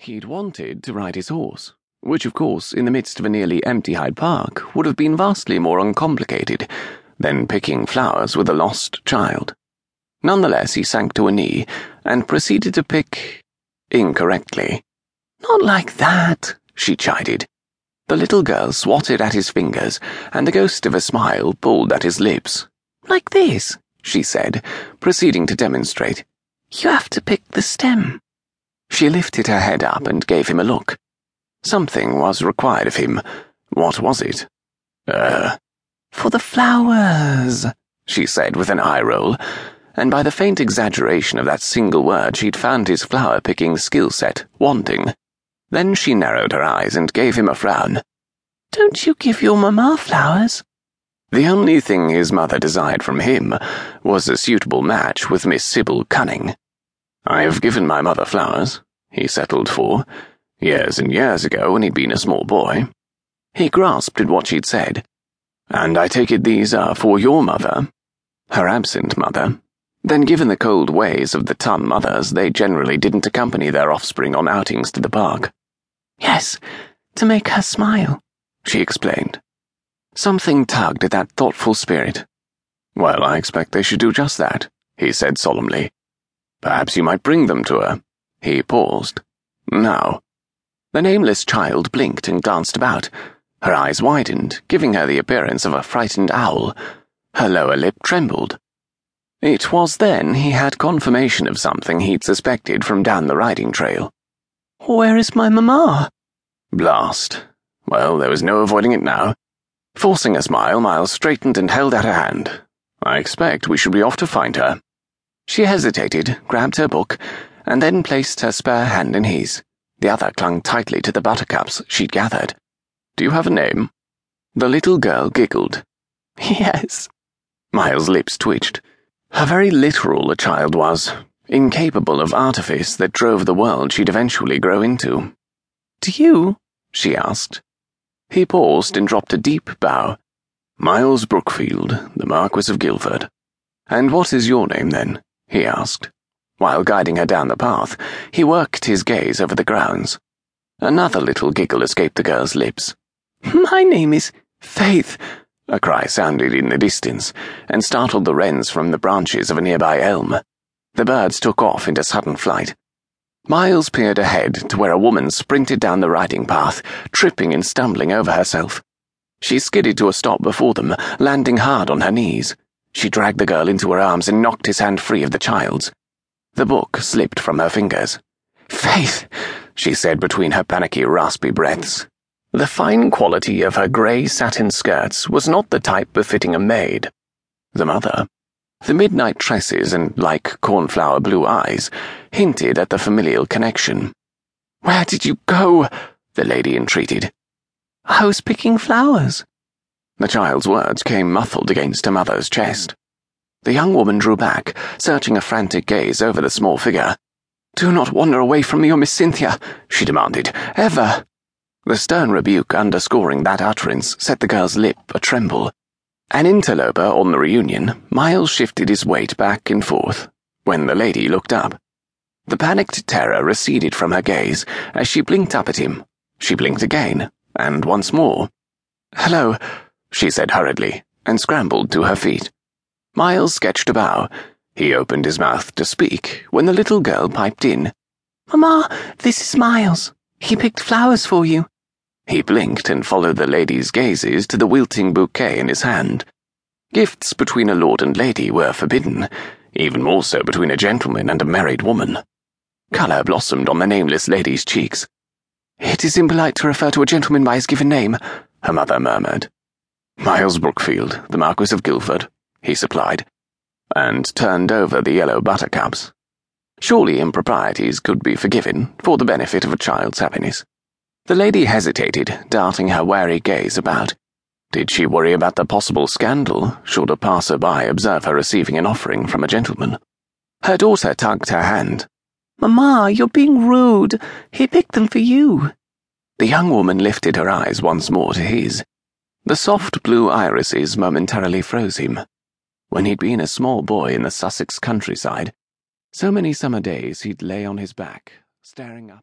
He'd wanted to ride his horse, which, of course, in the midst of a nearly empty Hyde Park, would have been vastly more uncomplicated than picking flowers with a lost child. Nonetheless, he sank to a knee and proceeded to pick incorrectly. Not like that, she chided. The little girl swatted at his fingers, and the ghost of a smile pulled at his lips. Like this, she said, proceeding to demonstrate. You have to pick the stem. She lifted her head up and gave him a look. Something was required of him. What was it? Uh, for the flowers, she said with an eye roll, and by the faint exaggeration of that single word, she'd found his flower picking skill set wanting. Then she narrowed her eyes and gave him a frown. Don't you give your mamma flowers? The only thing his mother desired from him was a suitable match with Miss Sybil Cunning. I have given my mother flowers, he settled for, years and years ago when he'd been a small boy. He grasped at what she'd said. And I take it these are for your mother, her absent mother. Then, given the cold ways of the ton mothers, they generally didn't accompany their offspring on outings to the park. Yes, to make her smile, she explained. Something tugged at that thoughtful spirit. Well, I expect they should do just that, he said solemnly. Perhaps you might bring them to her. He paused. Now. The nameless child blinked and glanced about. Her eyes widened, giving her the appearance of a frightened owl. Her lower lip trembled. It was then he had confirmation of something he'd suspected from down the riding trail. Where is my mamma? Blast. Well, there was no avoiding it now. Forcing a smile, Miles straightened and held out a hand. I expect we should be off to find her. She hesitated, grabbed her book, and then placed her spare hand in his. The other clung tightly to the buttercups she'd gathered. Do you have a name? The little girl giggled. Yes. Miles' lips twitched. How very literal the child was, incapable of artifice that drove the world she'd eventually grow into. Do you? she asked. He paused and dropped a deep bow. Miles Brookfield, the Marquess of Guilford. And what is your name, then? he asked. While guiding her down the path, he worked his gaze over the grounds. Another little giggle escaped the girl's lips. My name is Faith, a cry sounded in the distance and startled the wrens from the branches of a nearby elm. The birds took off into sudden flight. Miles peered ahead to where a woman sprinted down the riding path, tripping and stumbling over herself. She skidded to a stop before them, landing hard on her knees. She dragged the girl into her arms and knocked his hand free of the child's. The book slipped from her fingers. Faith, she said between her panicky, raspy breaths. The fine quality of her grey satin skirts was not the type befitting a maid. The mother, the midnight tresses and like cornflower blue eyes, hinted at the familial connection. Where did you go? the lady entreated. I was picking flowers. The child's words came muffled against her mother's chest. The young woman drew back, searching a frantic gaze over the small figure. Do not wander away from me, or Miss Cynthia, she demanded. Ever. The stern rebuke underscoring that utterance set the girl's lip a tremble. An interloper on the reunion, Miles shifted his weight back and forth when the lady looked up. The panicked terror receded from her gaze as she blinked up at him. She blinked again, and once more. Hello she said hurriedly, and scrambled to her feet. Miles sketched a bow. He opened his mouth to speak when the little girl piped in. Mamma, this is Miles. He picked flowers for you. He blinked and followed the lady's gazes to the wilting bouquet in his hand. Gifts between a lord and lady were forbidden, even more so between a gentleman and a married woman. Colour blossomed on the nameless lady's cheeks. It is impolite to refer to a gentleman by his given name, her mother murmured. Miles Brookfield, the Marquess of Guilford, he supplied, and turned over the yellow buttercups. Surely improprieties could be forgiven for the benefit of a child's happiness. The lady hesitated, darting her wary gaze about. Did she worry about the possible scandal should a passer-by observe her receiving an offering from a gentleman? Her daughter tugged her hand. Mamma, you're being rude. He picked them for you. The young woman lifted her eyes once more to his. The soft blue irises momentarily froze him. When he'd been a small boy in the Sussex countryside, so many summer days he'd lay on his back, staring up.